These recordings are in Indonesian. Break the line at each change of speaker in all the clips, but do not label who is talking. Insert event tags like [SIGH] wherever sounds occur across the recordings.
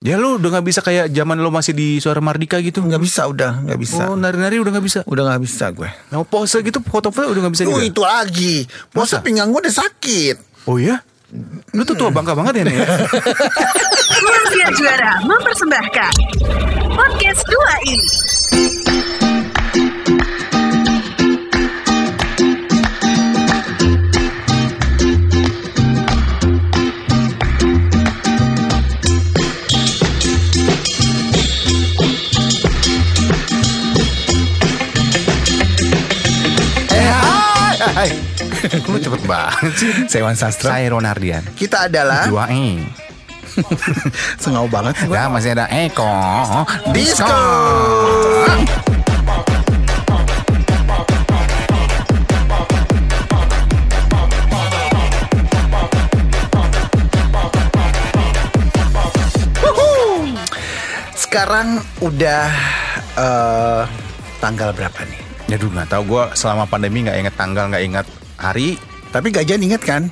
Ya lu udah gak bisa kayak zaman lu masih di Suara Mardika gitu.
Nggak bisa udah, nggak bisa.
Oh, nari-nari udah gak bisa.
Udah nggak bisa gue.
Nah, pose gitu foto-foto udah gak bisa
Oh
juga.
itu lagi. Puasa
Masa?
pinggang gue udah sakit.
Oh iya? Lu tuh tua bangka banget ya nih. ya? [LAUGHS]
Ruang Juara mempersembahkan Podcast 2 i [LAUGHS]
Lu cepet banget sih.
Saya Wan Sastra.
Saya Ronardian.
Kita adalah
Dua E. [LAUGHS]
sengau banget.
Ya masih ada Eko
Disco. Wuhu. Sekarang udah eh, tanggal berapa nih?
Ya dulu nggak tahu gue selama pandemi nggak inget tanggal nggak inget hari.
Tapi gajian inget kan?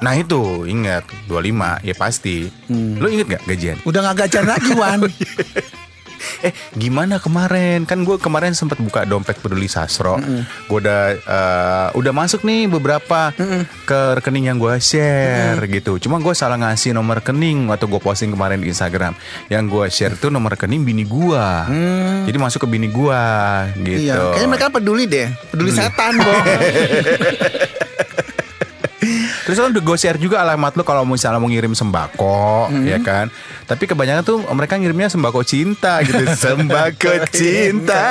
Nah itu inget 25 ya pasti. Lu inget gak gajian?
Udah nggak gajian lagi Wan. [LAUGHS]
Eh gimana kemarin? Kan gue kemarin sempat buka dompet peduli sasro. Gue udah eh, udah masuk nih beberapa ke rekening yang gue share gitu. Cuma gue salah ngasih nomor rekening waktu gue posting kemarin di Instagram. Yang gue share tuh nomor rekening bini gue. Jadi masuk ke bini gue gitu.
Iya, kayaknya mereka peduli deh. Peduli setan kok. [LAUGHS]
Terus kan udah gue share juga alamat lu kalau misalnya mau ngirim sembako, ya kan. Tapi kebanyakan tuh mereka ngirimnya sembako cinta gitu. [LAUGHS] sembako cinta.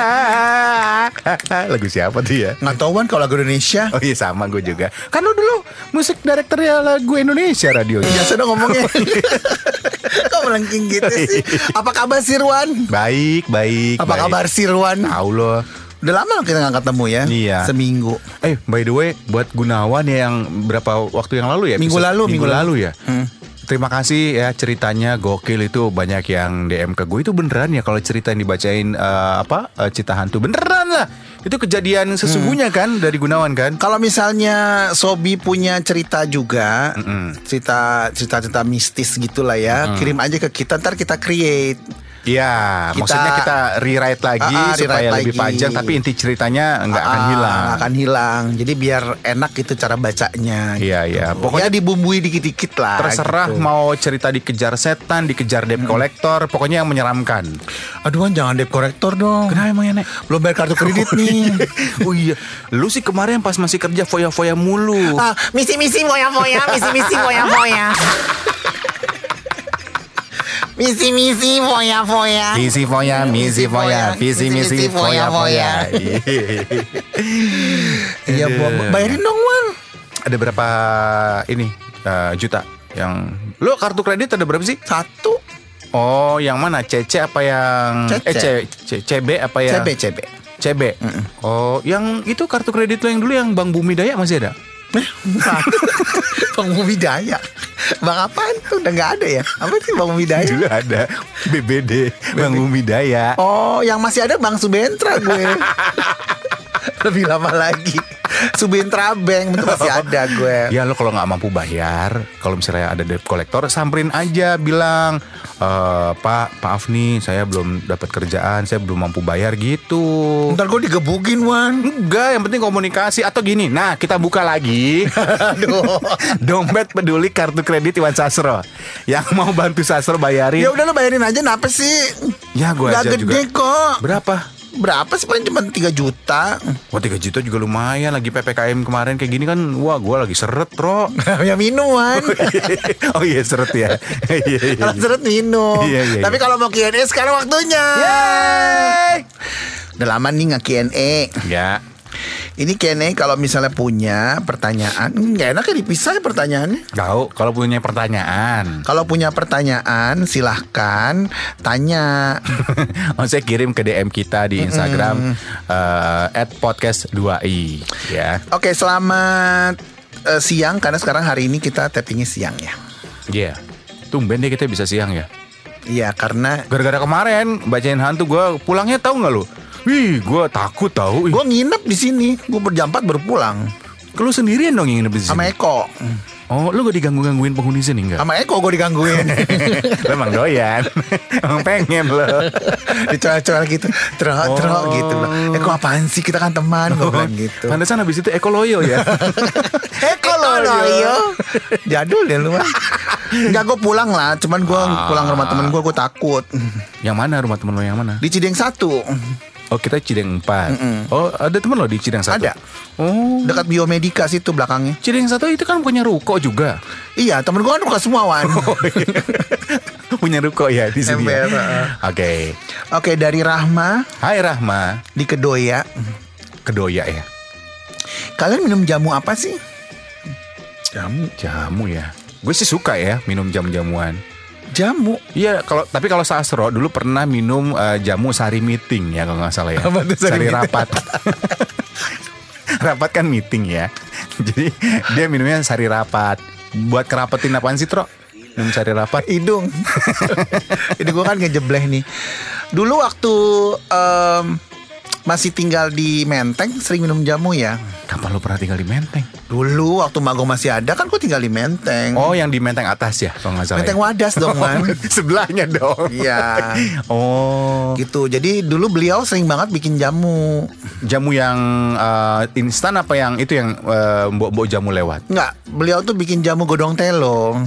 [LAUGHS] Lagu siapa tuh ya?
Nggak tahu Wan kalau lagu Indonesia.
Oh iya sama gue juga. [LAUGHS] Kan lu dulu musik direkturnya lagu Indonesia radio.
Biasa dong ngomongnya. Kok melengking gitu sih? Apa kabar Sirwan?
Baik, baik.
Apa
baik.
kabar Sirwan?
Tahu lo.
Udah lama loh kita nggak ketemu ya?
Iya.
Seminggu.
Eh, by the way, buat Gunawan ya yang berapa waktu yang lalu ya?
Minggu
episode-
lalu,
minggu,
minggu
lalu
lalu.
ya.
Hmm.
Terima kasih ya ceritanya gokil itu banyak yang DM ke gue itu beneran ya kalau cerita yang dibacain eh, apa eh, Cita Hantu beneran lah itu kejadian sesungguhnya kan dari Gunawan kan
Kalau misalnya Sobi punya cerita juga,
Mm-mm.
cerita cerita cerita mistis gitulah ya, kirim aja ke kita ntar kita create.
Iya maksudnya kita rewrite lagi
Ah, ah,
supaya
rewrite
lebih
lagi.
panjang tapi inti ceritanya nggak akan
Ah,
hilang
nggak akan hilang. Jadi biar enak itu cara bacanya.
Iya, iya.
Pokoknya
Pokoknya
dibumbui dikit-dikit lah.
terserah
gitu.
mau cerita dikejar setan dikejar debt collector pokoknya yang menyeramkan
Aduh jangan debt collector dong.
kenapa emang ya Nek?
Belum bayar kartu kredit nih.
oh iya lu sih kemarin pas masih kerja foya-foya mulu
Ah, misi-misi moya-moya, misi-misi [LAUGHS] moya-moya. Misi-misi moya-moya.
Misi foya, misi foya, visi misi foya foya. [LAUGHS]
Iya, Bu. bayarin dong, Wan.
Ada berapa ini eh, juta yang lu kartu kredit ada berapa sih?
Satu.
Oh, yang mana? CC apa yang
CC.
eh C, C- CB apa ya?
CB, CB.
CB. Oh, yang itu kartu kredit lo yang dulu yang Bang Bumi Daya masih ada?
Eh, [LAUGHS] Bang Widaya. Bang apaan tuh? Udah nggak ada ya? Apa sih Bang Widaya?
Dulu ada BBD Bang Bumi Daya.
Oh, yang masih ada Bang Subentra gue. [LAUGHS] Lebih lama lagi. Subentra Bank itu masih ada gue.
Ya lo kalau nggak mampu bayar, kalau misalnya ada debt collector, samperin aja bilang, "Eh, Pak, maaf nih, saya belum dapat kerjaan, saya belum mampu bayar gitu.
Ntar gue digebukin, Wan.
Enggak, yang penting komunikasi atau gini. Nah, kita buka lagi
Aduh. [LAUGHS]
dompet peduli kartu kredit Iwan Sasro. Yang mau bantu Sasro bayarin.
Ya udah lo bayarin aja kenapa sih?
Ya, gue aja
gede
juga.
kok.
Berapa?
Berapa sih paling cuma 3 juta?
Wah 3 juta juga lumayan lagi PPKM kemarin kayak gini kan Wah gue lagi seret bro [LAUGHS]
ya minuman.
Oh iya seret ya [LAUGHS] Iya iya
Kalau seret minum.
Iya, iya,
Tapi
iya.
kalau mau Q&A sekarang waktunya.
Yeay
Udah lama nih nggak Q&A.
Ya
Ini Q&A kalau misalnya punya pertanyaan, nggak enak ya dipisah ya pertanyaannya.
Tahu kalau punya pertanyaan
Kalau punya pertanyaan silahkan tanya. [LAUGHS]
Oh saya kirim ke DM kita di Instagram eh, At podcast 2i Ya
Oke selamat eh, siang karena sekarang hari ini kita tappingnya siang ya.
Iya Tumben deh kita bisa siang ya
Iya karena
Gara-gara kemarin bacain hantu gue pulangnya tahu nggak lu? Wih gue takut tahu.
gue nginep di sini, gue berjam 4 baru pulang
Lu sendirian dong yang nginep di sini.
sama Eko.
Oh, lu gak diganggu-gangguin penghuni sini enggak?
Sama Eko gue digangguin [LAUGHS]
Lu emang doyan. [LAUGHS] emang pengen lo.
Dicoel-coel gitu Terok terok
Oh.
gitu loh Eko apaan sih kita kan teman Gue bilang gitu
Pantesan habis itu Eko Loyo ya. [LAUGHS]
Eko loyo Jadul ya lu mah Enggak gue pulang lah Cuman gue
Ah.
pulang ke rumah temen gue Gue takut
yang mana rumah temen lo yang mana?
Di Cideng satu
Oh kita Cideng 4 Oh ada temen lo di Cideng 1?
Ada.
Oh.
Dekat biomedika situ belakangnya.
Cideng 1 itu kan punya ruko juga?
Iya temen gue kan buka semua Wan [LAUGHS]
Oh, iya. [LAUGHS] Punya ruko ya di sini ya?
Ember, heeh.
Oke.
Oke dari Rahma.
Hai Rahma.
Di Kedoya.
Kedoya ya?
Kalian minum jamu apa sih?
Jamu Jamu ya? Gue sih suka ya minum jamu-jamuan
Jamu
Iya, kalau tapi kalau Sastro dulu pernah minum eh, jamu sari meeting ya kalau nggak salah ya.
Apa tuh sari meeting?
rapat. [LAUGHS] rapat kan meeting ya. [LAUGHS] Jadi dia minumnya sari rapat. Buat kerapetin apaan sih, Tro? Minum sari rapat.
hidung. [LAUGHS] Ini gue kan ngejebleh nih. Dulu waktu em, masih tinggal di Menteng sering minum jamu ya.
Kapan lu pernah tinggal di Menteng?
Dulu waktu Mago masih ada kan gue tinggal di Menteng.
Oh, yang di Menteng atas ya, kalau nggak salah.
Menteng
ya?
Wadas dong, Man. [LAUGHS]
Sebelahnya dong.
Iya. [LAUGHS]
Oh,
gitu. Jadi dulu beliau sering banget bikin jamu.
jamu yang eh, instan apa yang itu yang eh, mbok-mbok jamu lewat?
Enggak, beliau tuh bikin jamu godong telo.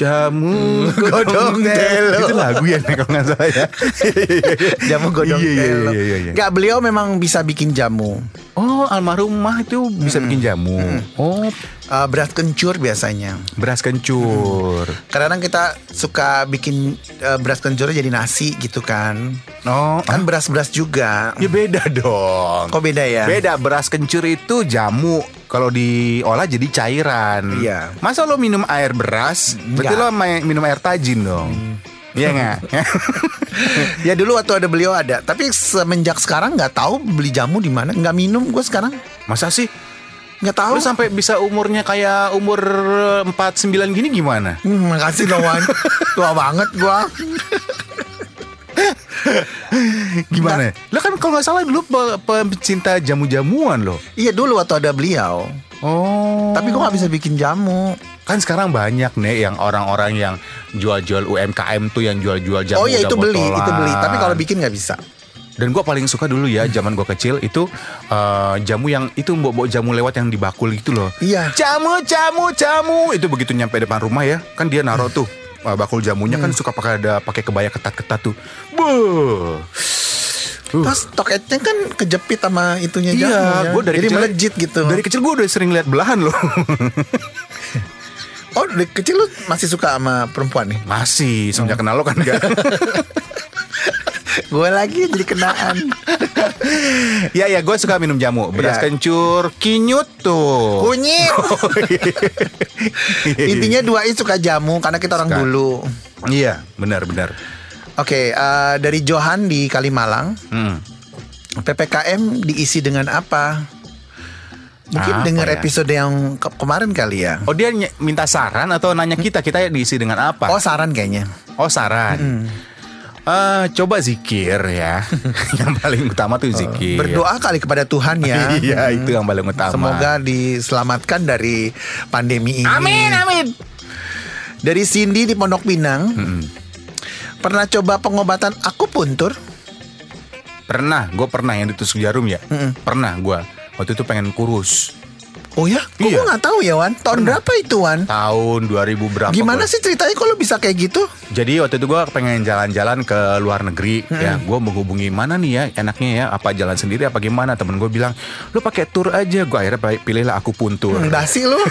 Jamu
Godong telo.
Itu lagu ya kalau nggak salah ya. [LAUGHS]
Jamu godong
Iya, iya,
telo.
iya, iya, iya.
Enggak, beliau memang bisa bikin jamu.
Oh, almarhumah itu bisa bikin jamu. Oh,
Eh, beras kencur biasanya.
beras kencur.
Kadang-kadang kita suka bikin eh, beras kencurnya jadi nasi gitu kan.
Oh,
Kan beras-beras juga.
ya beda dong.
Kok beda ya?
Beda beras kencur itu jamu. Kalau diolah jadi cairan.
Iya.
Masa lo minum air beras? Berarti
Enggak.
lo main- minum air tajin dong. Iya nggak? [LAUGHS] [LAUGHS]
Ya dulu waktu ada beliau ada, tapi semenjak sekarang nggak tahu beli jamu di mana, nggak minum gue sekarang,
Masa sih?
Nggak tahu.
Lo sampai bisa umurnya kayak umur 49 gini gimana?
Hmm, makasih loh Wan, [LAUGHS] tua banget gua.
Gimana? Lo kan kalau nggak salah dulu pe- pecinta jamu-jamuan lo.
Iya dulu waktu ada beliau,
Oh.
tapi gua nggak bisa bikin jamu.
Kan sekarang banyak nih yang orang-orang yang jual-jual UMKM tuh yang jual-jual jamu
oh iya itu beli, itu beli. Tapi kalau bikin nggak bisa.
Dan gue paling suka dulu ya zaman gue kecil itu eh, jamu yang itu mbok-mbok jamu lewat yang dibakul gitu loh.
Iya.
Jamu, jamu, jamu. Itu begitu nyampe depan rumah ya, kan dia naruh tuh eh, bakul jamunya kan suka pakai ada pakai kebaya ketat-ketat tuh. Buh. Uh.
Terus toketnya kan kejepit sama itunya jamu
Iya,
ya.
gue dari
Jadi
kecil
melejit gitu.
Dari kecil gue udah sering lihat belahan loh.
Oh dari kecil lu masih suka sama perempuan nih?
Masih semenjak kenal lo kan enggak. [LAUGHS]
gue lagi jadi kenaan. [LAUGHS]
ya ya gue suka minum jamu beras
Iya.
kencur kinyut tuh.
Kunyit. [LAUGHS] Intinya dua ini suka jamu karena kita orang
Suka.
dulu.
Iya, benar benar.
Oke, eh, dari Johan di Kalimalang,
Hmm.
PPKM diisi dengan apa? Mungkin
Apa
dengar
ya?
episode yang ke- kemarin kali ya.
Oh dia minta saran atau nanya kita kita diisi dengan apa?
Oh saran kayaknya.
Oh saran. Eh, coba zikir ya. [LAUGHS] yang paling utama tuh zikir.
Berdoa kali kepada Tuhan ya. [LAUGHS]
Iya itu yang paling utama.
Semoga diselamatkan dari pandemi ini.
Amin amin.
Dari Cindy di Pondok Pinang. Pernah coba pengobatan akupuntur?
Pernah, gue pernah yang ditusuk jarum ya. Pernah gue. Waktu itu pengen kurus.
Oh ya? Kok
Iya.
gue gak tahu ya Wan? Tahun berapa itu Wan?
Tahun 2000 berapa?
Gimana
gua-
sih ceritanya kok lo bisa kayak gitu?
Jadi waktu itu gue pengen jalan-jalan ke luar negeri ya gue menghubungi mana nih ya enaknya ya apa jalan sendiri apa gimana temen gue bilang lu pakai tour aja gue akhirnya pilihlah aku puntur
Hmm, Basi lo. [LAUGHS]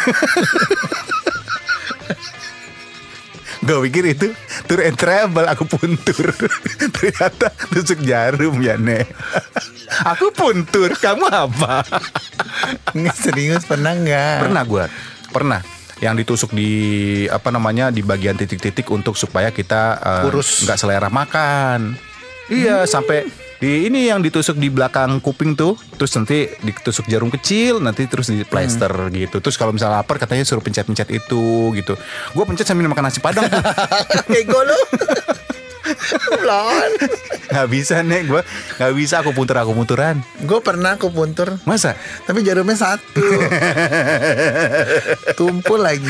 gue pikir itu tour and travel aku puntur [LAUGHS] ternyata tusuk jarum ya nek [LAUGHS] aku puntur kamu apa
Nggak, Serius pernah nggak?
pernah gue pernah. Yang ditusuk di apa namanya di bagian titik-titik untuk supaya kita eh,
Kurus.
nggak selera makan. Iya sampai di ini yang ditusuk di belakang kuping tuh terus nanti ditusuk jarum kecil nanti terus di plester gitu. Terus kalau misalnya lapar katanya suruh pencet-pencet itu gitu. Gue pencet sambil makan nasi padang tuh. [LAUGHS]
Bego [LAUGHS] lo. Belum.
Nggak bisa nih gue nggak bisa aku puntur aku punturan.
Gue pernah aku puntur,
Masa?
tapi jarumnya satu. [LAUGHS] Tumpul lagi.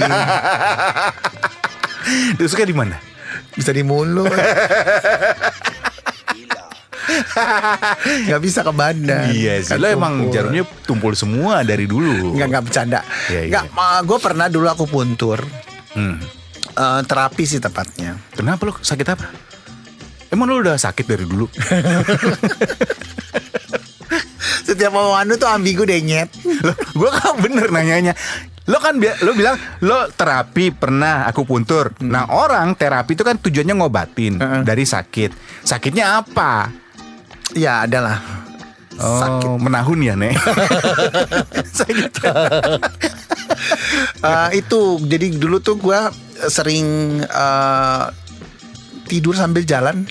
Tusuknya di mana?
Bisa di mulut. Gak bisa ke badan.
Iya sih.
Kan
Lo emang
tumpul.
jarumnya tumpul semua dari dulu.
Nggak nggak bercanda.
Iya, iya.
Nggak, gue pernah dulu aku puntur.
Hmm.
Eh, terapi sih tepatnya.
Kenapa lo sakit apa? Emang lo udah sakit dari dulu? [LAUGHS]
Setiap mau anu tuh ambigu deh nyet.
lo, gue kan bener nanyanya. Lo kan bi- lo bilang lo terapi pernah aku puntur. Nah orang terapi itu kan tujuannya ngobatin
Heeh.
dari sakit. Sakitnya apa?
Ya adalah.
Oh,
Sakit.
menahun ya nek. [LAUGHS] sakit. [LAUGHS]
Eh, itu jadi dulu tuh gue sering eh, tidur sambil jalan.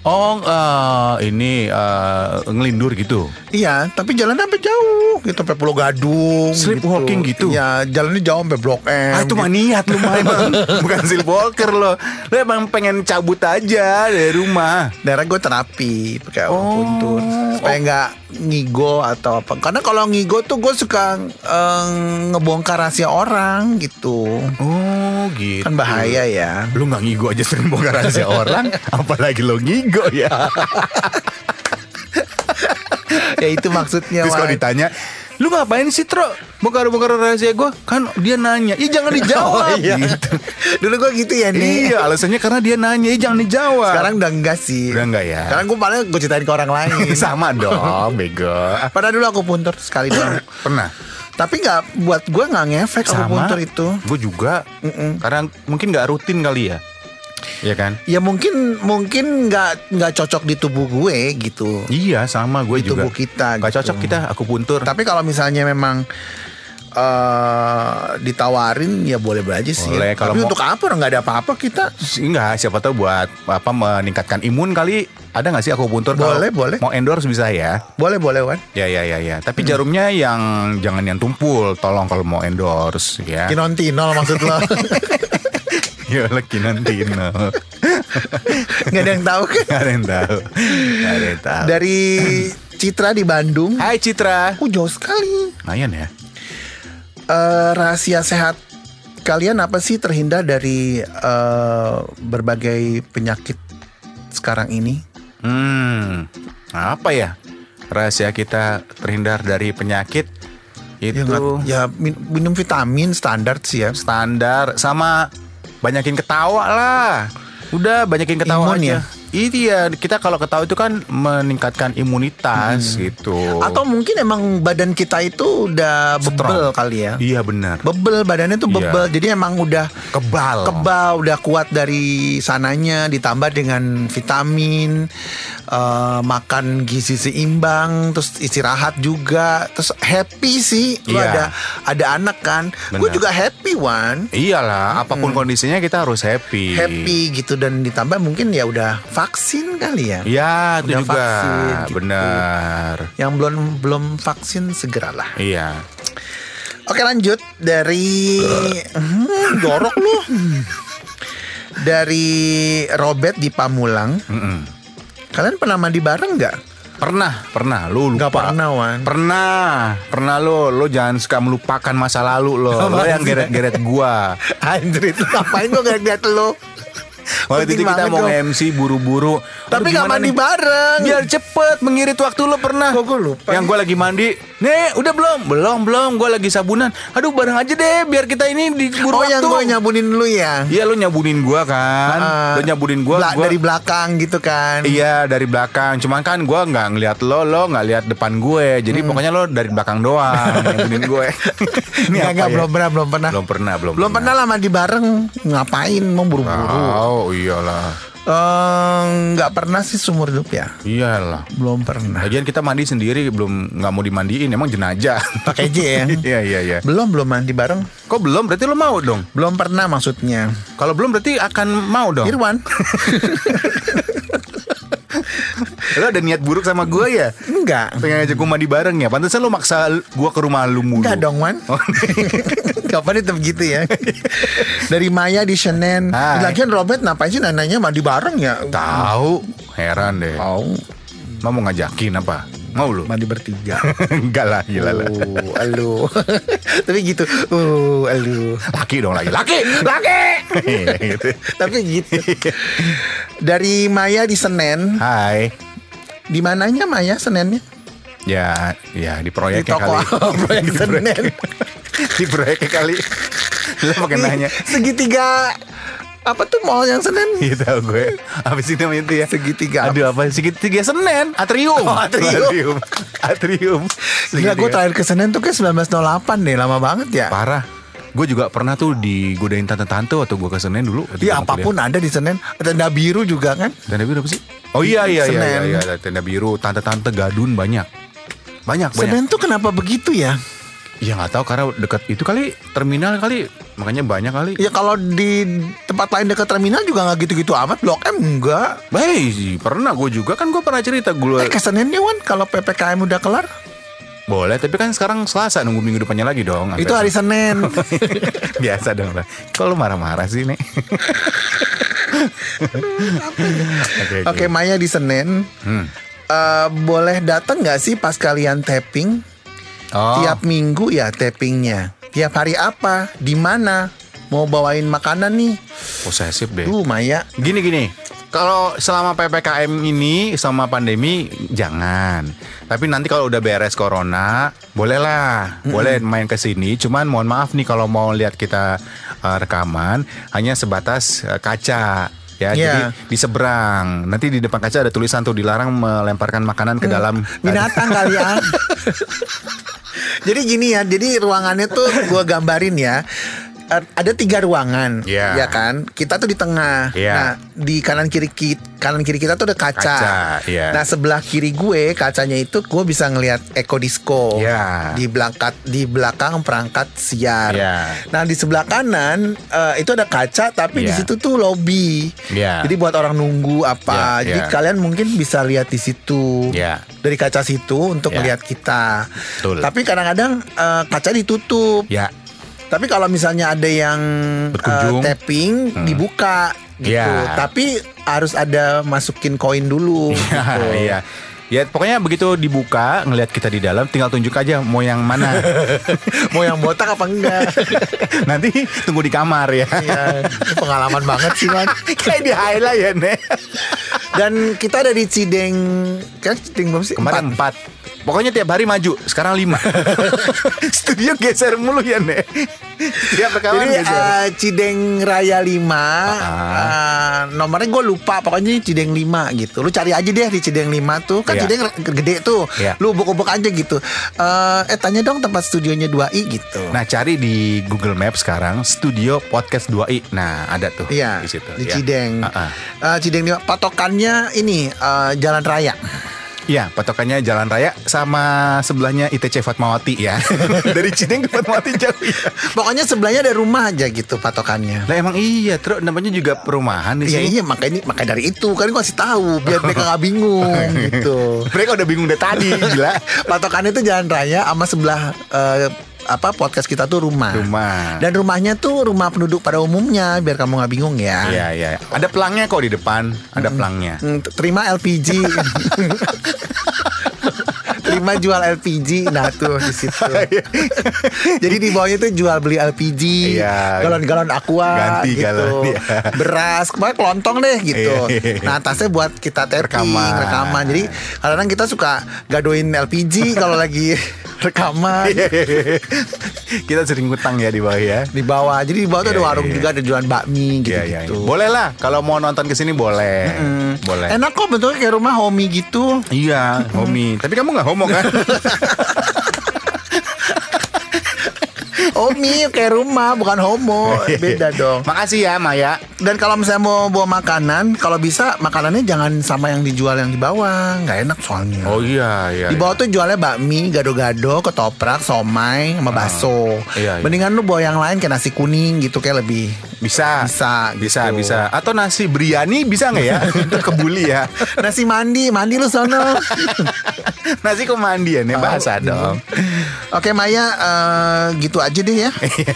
Oh eh, ini eh, ngelindur gitu.
Iya, tapi jalan sampai jauh gitu sampai Pulau Gadung.
Sleepwalking gitu?
Iya, jalannya jauh sampai Blok M.
Ah itu
gitu.
mah niat lu emang [LAUGHS] Bukan sleepwalker lo Lo emang pengen cabut aja dari rumah
Daerah gue terapi pakai
Oh.
puntur supaya nggak ngigo atau apa. Karena kalau ngigo tuh gue suka eh, ngebongkar rahasia orang gitu.
Oh gitu
Kan bahaya ya.
Lu gak ngigo aja sering bongkar rahasia orang [LAUGHS] Apalagi lo ngigo ya
ya itu maksudnya.
Terus kalau ditanya Lu ngapain sih Tro Bongkar-bongkar rahasia gue Kan dia nanya Ih jangan [LAUGHS] dijawab
Oh, iya.
gitu.
Dulu gue gitu ya nih.
Iya alasannya karena dia nanya Ih jangan dijawab
Sekarang udah enggak sih.
Udah enggak ya?
Sekarang gue paling gue ceritain ke orang lain. [LAUGHS]
Sama dong Bego
Padahal dulu aku puntur sekali doang.
Pernah
Tapi nggak buat gue nggak ngefek aku puntur itu.
Gue juga. Karena mungkin gak rutin kali ya. Iya kan?
Ya mungkin mungkin nggak nggak cocok di tubuh gue gitu.
Iya sama gue
Di
juga.
tubuh kita
Gak
gitu.
cocok kita Aku puntur.
Tapi kalau misalnya memang eh ditawarin ya boleh aja sih.
Boleh, kalau
Tapi
mau-
untuk apa? Nggak ada apa-apa kita.
Enggak siapa tahu buat apa meningkatkan imun kali Ada gak sih aku puntur Kalau
Boleh, boleh.
Mau endorse bisa ya
Boleh boleh Wan.
Ya ya ya ya. Tapi jarumnya yang jangan yang tumpul, tolong kalau mau endorse ya.
Kinontinol maksud lo? [LAUGHS]
Ya lagi nanti no. [LAUGHS]
Nggak ada yang tahu kan?
Gak ada yang tahu. Gak ada yang tahu.
Dari Citra di Bandung.
Hai Citra.
Oh jauh sekali.
Lumayan ya.
Eh, rahasia sehat kalian apa sih terhindar dari eh, berbagai penyakit sekarang ini?
Hmm. Apa ya? Rahasia kita terhindar dari penyakit
Ya,
itu
nggak- ya min- minum vitamin standar sih ya.
standar sama banyakin ketawa lah. Udah banyakin ketawa
Imun
aja.
ya?
Iya, kita kalau ketawa itu kan meningkatkan imunitas gitu.
Hmm. Atau mungkin emang badan kita itu udah bebel
Strong.
kali ya.
Iya benar.
Bebel badannya tuh
Iya.
bebel. Jadi emang udah
Kebal.
kebal, udah kuat dari sananya ditambah dengan vitamin, eh, makan gizi seimbang, terus istirahat juga, terus happy sih. Lu
Iya.
ada ada anak kan. Gue juga happy Wan.
Iyalah, apa pun kondisinya kita harus happy.
Happy gitu dan ditambah mungkin ya udah vaksin kali ya.
Iya, itu
Udah
juga.
vaksin, gitu.
Benar.
Yang belum belum vaksin segeralah.
Iya.
Oke lanjut dari hmm, jorok lu. Dari Robert di Pamulang.
Mm-mm.
Kalian pernah mandi bareng nggak?
Pernah, pernah. Lu lupa.
Nggak pernah Wan.
Pernah, pernah lo, lo jangan suka melupakan masa lalu lo. [LAUGHS] Lo yang geret-geret gua.
Anjir itu ngapain gue ngeliat lu?
Waktu
Penting
itu kita mau
dong.
MC buru-buru.
Tapi nggak
gimana
mandi
nih?
bareng.
Biar cepet mengirit waktu lo pernah.
Kok gua lupa
Yang
nih?
gue lagi mandi. Nih, udah belum? Belum, belum. Gue lagi sabunan. Aduh, bareng aja deh. Biar kita ini diburu
Oh
waktu.
yang gue nyabunin lu ya?
Iya, lo nyabunin gua kan.
Ah,
lo nyabunin gua.
bela-
gua
dari belakang gitu kan?
Iya dari belakang, cuman kan gue nggak ngeliat lo, lo nggak lihat depan gue, jadi pokoknya lo dari belakang doang nyabunin gue. [LAUGHS] Ini apa
nggak,
ya?
belum pernah, belum pernah.
Belum pernah, belum.
Belum pernah lah mandi bareng. Ngapain? Mau buru-buru?
Oh iyalah,
Eh, Nggak pernah sih seumur hidup ya.
iyalah.
Belum pernah.
Lagian kita mandi sendiri, belum nggak mau dimandiin, emang jenajah.
Pakai J ya? [LAUGHS]
Iya iya iya.
Belum belum mandi bareng.
Kok belum? Berarti lo mau dong?
Belum pernah maksudnya.
Kalau belum berarti akan mau dong.
Irwan. [LAUGHS]
Lo ada niat buruk sama gue ya?
Enggak.
Pengen ngajak gue mandi bareng ya? Pantesan lo maksa gue ke rumah lu mulu.
Enggak dong, Wan. [LAUGHS]
Oh,
Kapan itu begitu ya? Dari Maya di Senen.
Hai.
Lagian Robert ngapain sih nanyanya mandi bareng ya?
Tahu, heran deh.
Mau
Mau mau ngajakin apa? Mau lu?
mandi bertiga. [LAUGHS]
Enggak lah, gila lah.
Oh, alu. [LAUGHS] Tapi gitu. Oh, alu.
Laki dong lagi, laki, laki. gitu. [LAUGHS]
Tapi gitu. Dari Maya di Senen.
Hai.
Di mananya Maya Senennya?
Ya, ya di proyek
Di toko
kali.
proyek
Di
Senen. [LAUGHS]
di proyek kali. Lu pakai nanya.
Segitiga apa tuh mall yang Senen? [LAUGHS]
Iya tahu gue. Apa sih namanya itu ya?
Segitiga?
Aduh apa? Segitiga Senen. Atrium.
Oh, Atrium.
Atrium. Atrium.
Gila gue
Segitiga.
terakhir ke Senen tuh kayak 1908 deh Lama banget ya
Parah. Gue juga pernah tuh digodain tante-tante waktu gue ke Senen dulu.
Iya
apa
pun ada di Senen Tenda biru juga kan
kuliah. Tenda biru apa sih? Oh iya iya iya,
Senen.
iya, iya. Tenda biru, tante-tante gadun banyak. Banyak banyak.
Senen tuh kenapa begitu ya
Ya nggak tahu karena dekat itu kali terminal kali makanya banyak kali.
Ya kalau di tempat lain dekat terminal juga nggak gitu-gitu amat Blok M enggak
Baik, pernah gue juga kan gue pernah cerita gue
Eh ke Senennya Wan Kalau PPKM udah kelar
boleh tapi kan sekarang Selasa nunggu minggu depannya lagi dong.
Itu hari Senin [LAUGHS]
biasa dong lah. Kalau marah-marah sih nih. [LAUGHS] Oke
Oke Maya di Senin
Hmm.
Eh, Boleh datang nggak sih pas kalian tapping
Oh,
Tiap minggu ya tappingnya. Tiap hari apa? Di mana? Mau bawain makanan nih.
Posesif deh.
Tuh Maya.
Gini gini, kalau selama ppkm ini sama pandemi jangan. Tapi nanti kalau udah beres corona, bolehlah, boleh main ke sini. Cuman mohon maaf nih kalau mau lihat kita uh, rekaman hanya sebatas uh, kaca. Ya,
Iya.
jadi di seberang. Nanti di depan kaca ada tulisan tuh dilarang melemparkan makanan ke dalam
binatang kali ya. [LAUGHS] jadi gini ya, jadi ruangannya tuh gua gambarin ya. Ada tiga ruangan,
Iya.
ya kan? Kita tuh di tengah.
Iya.
Nah, di kanan kiri kita, kanan kiri kita tuh ada kaca.
Kaca, iya.
Nah, sebelah kiri gue kacanya itu gue bisa ngelihat Eko Disco.
Iya.
Di belakang di belakang perangkat siar.
Iya.
Nah, di sebelah kanan eh, itu ada kaca, tapi di
Iya.
situ tuh lobby.
Iya.
Jadi buat orang nunggu apa.
Iya,
Jadi
iya.
kalian mungkin bisa lihat di situ
Iya.
dari kaca situ untuk
Ya.
melihat kita.
Betul.
Tapi kadang-kadang eh, kaca ditutup.
Ya,
Tapi kalau misalnya ada yang
Berkunjung.
eh, tapping dibuka gitu.
Ya.
Tapi harus ada masukin koin dulu [LAUGHS] gitu.
Iya. Ya pokoknya begitu dibuka ngelihat kita di dalam tinggal tunjuk aja mau yang mana. [LAUGHS]
Mau yang botak apa enggak? [LAUGHS]
Nanti tunggu di kamar ya.
Iya, ini pengalaman banget sih, Man.
Kayak di highlight ya, Nek.
Dan kita ada di Cideng, kan Cideng belum sih?
Kemarin
Empat.
empat. Pokoknya tiap hari maju, sekarang lima. [LAUGHS] Studio geser mulu ya, Nek. Tiap rekaman
Jadi
geser.
eh, Cideng Raya 5
Ah.
eh, Nomornya gue lupa Pokoknya Cideng 5 gitu Lu cari aja deh di Cideng 5 tuh Kan
Iya.
Cideng gede tuh
Iya.
Lu ubuk-ubuk aja gitu Eh eh, tanya dong tempat studionya 2i gitu
Nah, cari di Google Maps sekarang Studio Podcast 2i. Nah, ada tuh
Iya
di situ.
Di
ya.
Cideng
Ah, ah.
Eh, Cideng 5 Patokannya ini eh, Jalan Raya
Iya, patokannya Jalan Raya sama sebelahnya ITC Fatmawati ya. [LAUGHS] Dari Cideng ke Fatmawati jauh ya.
Pokoknya sebelahnya ada rumah aja gitu patokannya
Lah emang iya, terus namanya juga perumahan di
Iya
sini.
iya makanya makanya dari itu kan gue kasih tahu biar mereka nggak bingung [LAUGHS] gitu.
Mereka udah bingung dari tadi, gila. [LAUGHS]
Patokannya itu jalan raya sama sebelah eh, apa podcast kita tuh rumah.
Rumah.
Dan rumahnya tuh rumah penduduk pada umumnya biar kamu nggak bingung ya.
Iya, iya. Ada pelangnya kok di depan, ada pelangnya.
Hmm, terima LPG. [LAUGHS] terima jual LPG nah tuh di situ. [LAUGHS] Jadi di bawahnya tuh jual beli LPG,
Iya.
galon-galon aqua
Ganti
gitu.
galon, iya.
Beras, kemarin kelontong deh gitu.
Iya.
Nah, atasnya buat kita tapping,
Rekaman.
rekaman. Jadi kadang-kadang kita suka gadoin LPG kalau lagi [LAUGHS] rekaman
Kita sering ngutang ya di bawah ya.
di bawah. Jadi di bawah tuh
Iya,
ada
iya,
warung
iya.
juga ada jualan bakmi gitu
Iya, iya.
gitu.
Boleh lah kalau mau nonton ke sini boleh. Boleh.
Enak kok bentuknya kayak rumah homey gitu.
Iya, homie. Tapi kamu nggak homo kan? [LAUGHS] [LAUGHS]
Homey kayak rumah bukan homo. [LAUGHS] Beda dong.
Makasih ya Maya.
Dan kalau misalnya mau bawa makanan, kalau bisa makanannya jangan sama yang dijual yang di bawah, nggak enak soalnya.
Oh iya, iya.
Di bawah tuh jualnya bakmi, gado-gado, ketoprak, somai, sama bakso.
iya, iya.
Mendingan lu bawa yang lain kayak nasi kuning gitu kayak lebih
Bisa.
Bisa,
Bisa,
gitu.
bisa. Atau nasi biryani bisa nggak ya? [LAUGHS] Kebuli ya.
Nasi mandi, mandi lu sono. [LAUGHS]
nasi kok mandi ya nih bahasa
Oh,
dong.
Oke Maya, eh, gitu aja deh ya.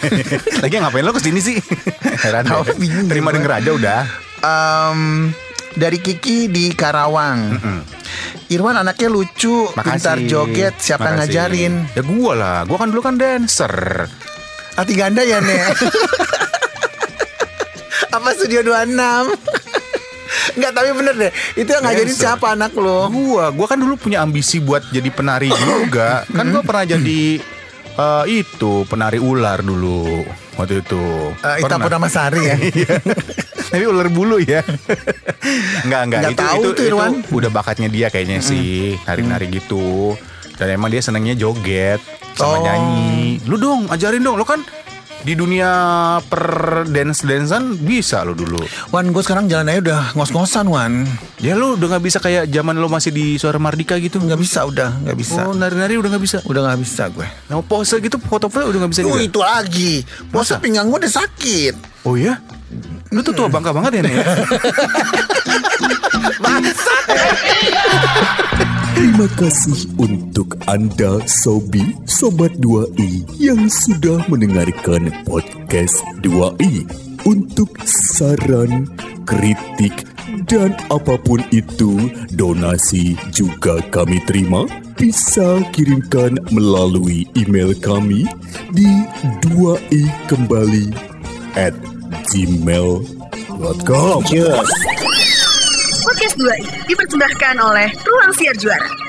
[LAUGHS]
Lagi ngapain lo ke sini sih? Heran deh.
bingung
Terima denger aja udah.
Em, dari Kiki di Karawang. Irwan anaknya lucu,
Makasih.
pintar joget, siapa
Makasih.
ngajarin?
Ya gua lah. Gua kan dulu kan dancer.
Hati ganda ya Nek [LAUGHS] Apa Studio 26 Enggak tapi bener deh Itu yang ngajarin
Dancer.
siapa anak lo
Gua, gua kan dulu punya ambisi buat jadi penari juga. Kan gua pernah jadi eh, itu penari ular dulu waktu itu.
uh, Ita
Pernah.
Purnama Sari ya [LAUGHS]
Iya. Tapi ular bulu ya. Enggak, enggak.
Nggak
itu,
tahu
itu,
tuh, Irwan.
itu udah bakatnya dia kayaknya sih. Nari-nari gitu. Dan emang dia senangnya joget sama
Oh.
nyanyi. Lu dong, ajarin dong. Lu kan di dunia per dance dancean bisa lo dulu.
Wan gue sekarang jalan aja udah ngos-ngosan Wan
Ya lu udah nggak bisa kayak zaman lo masih di suara Mardika gitu.
Nggak bisa udah Nggak bisa
Oh, nari-nari udah nggak bisa.
Udah nggak bisa gue
Nah, pose gitu foto-foto udah nggak bisa
Tuh
juga.
itu lagi Pose
Masa?
pinggang gue udah sakit
Oh iya? Lu tuh tua bangka banget ya nih. [LAUGHS] ya? [LAUGHS]
Terima kasih untuk Anda Sobi Sobat 2i yang sudah mendengarkan podcast 2i. Untuk saran, kritik, dan apa pun itu, donasi juga kami terima. Bisa kirimkan melalui email kami di 2i kembali at gmail.com.
Podcast 2i dipersembahkan oleh Ruang Siar Juara.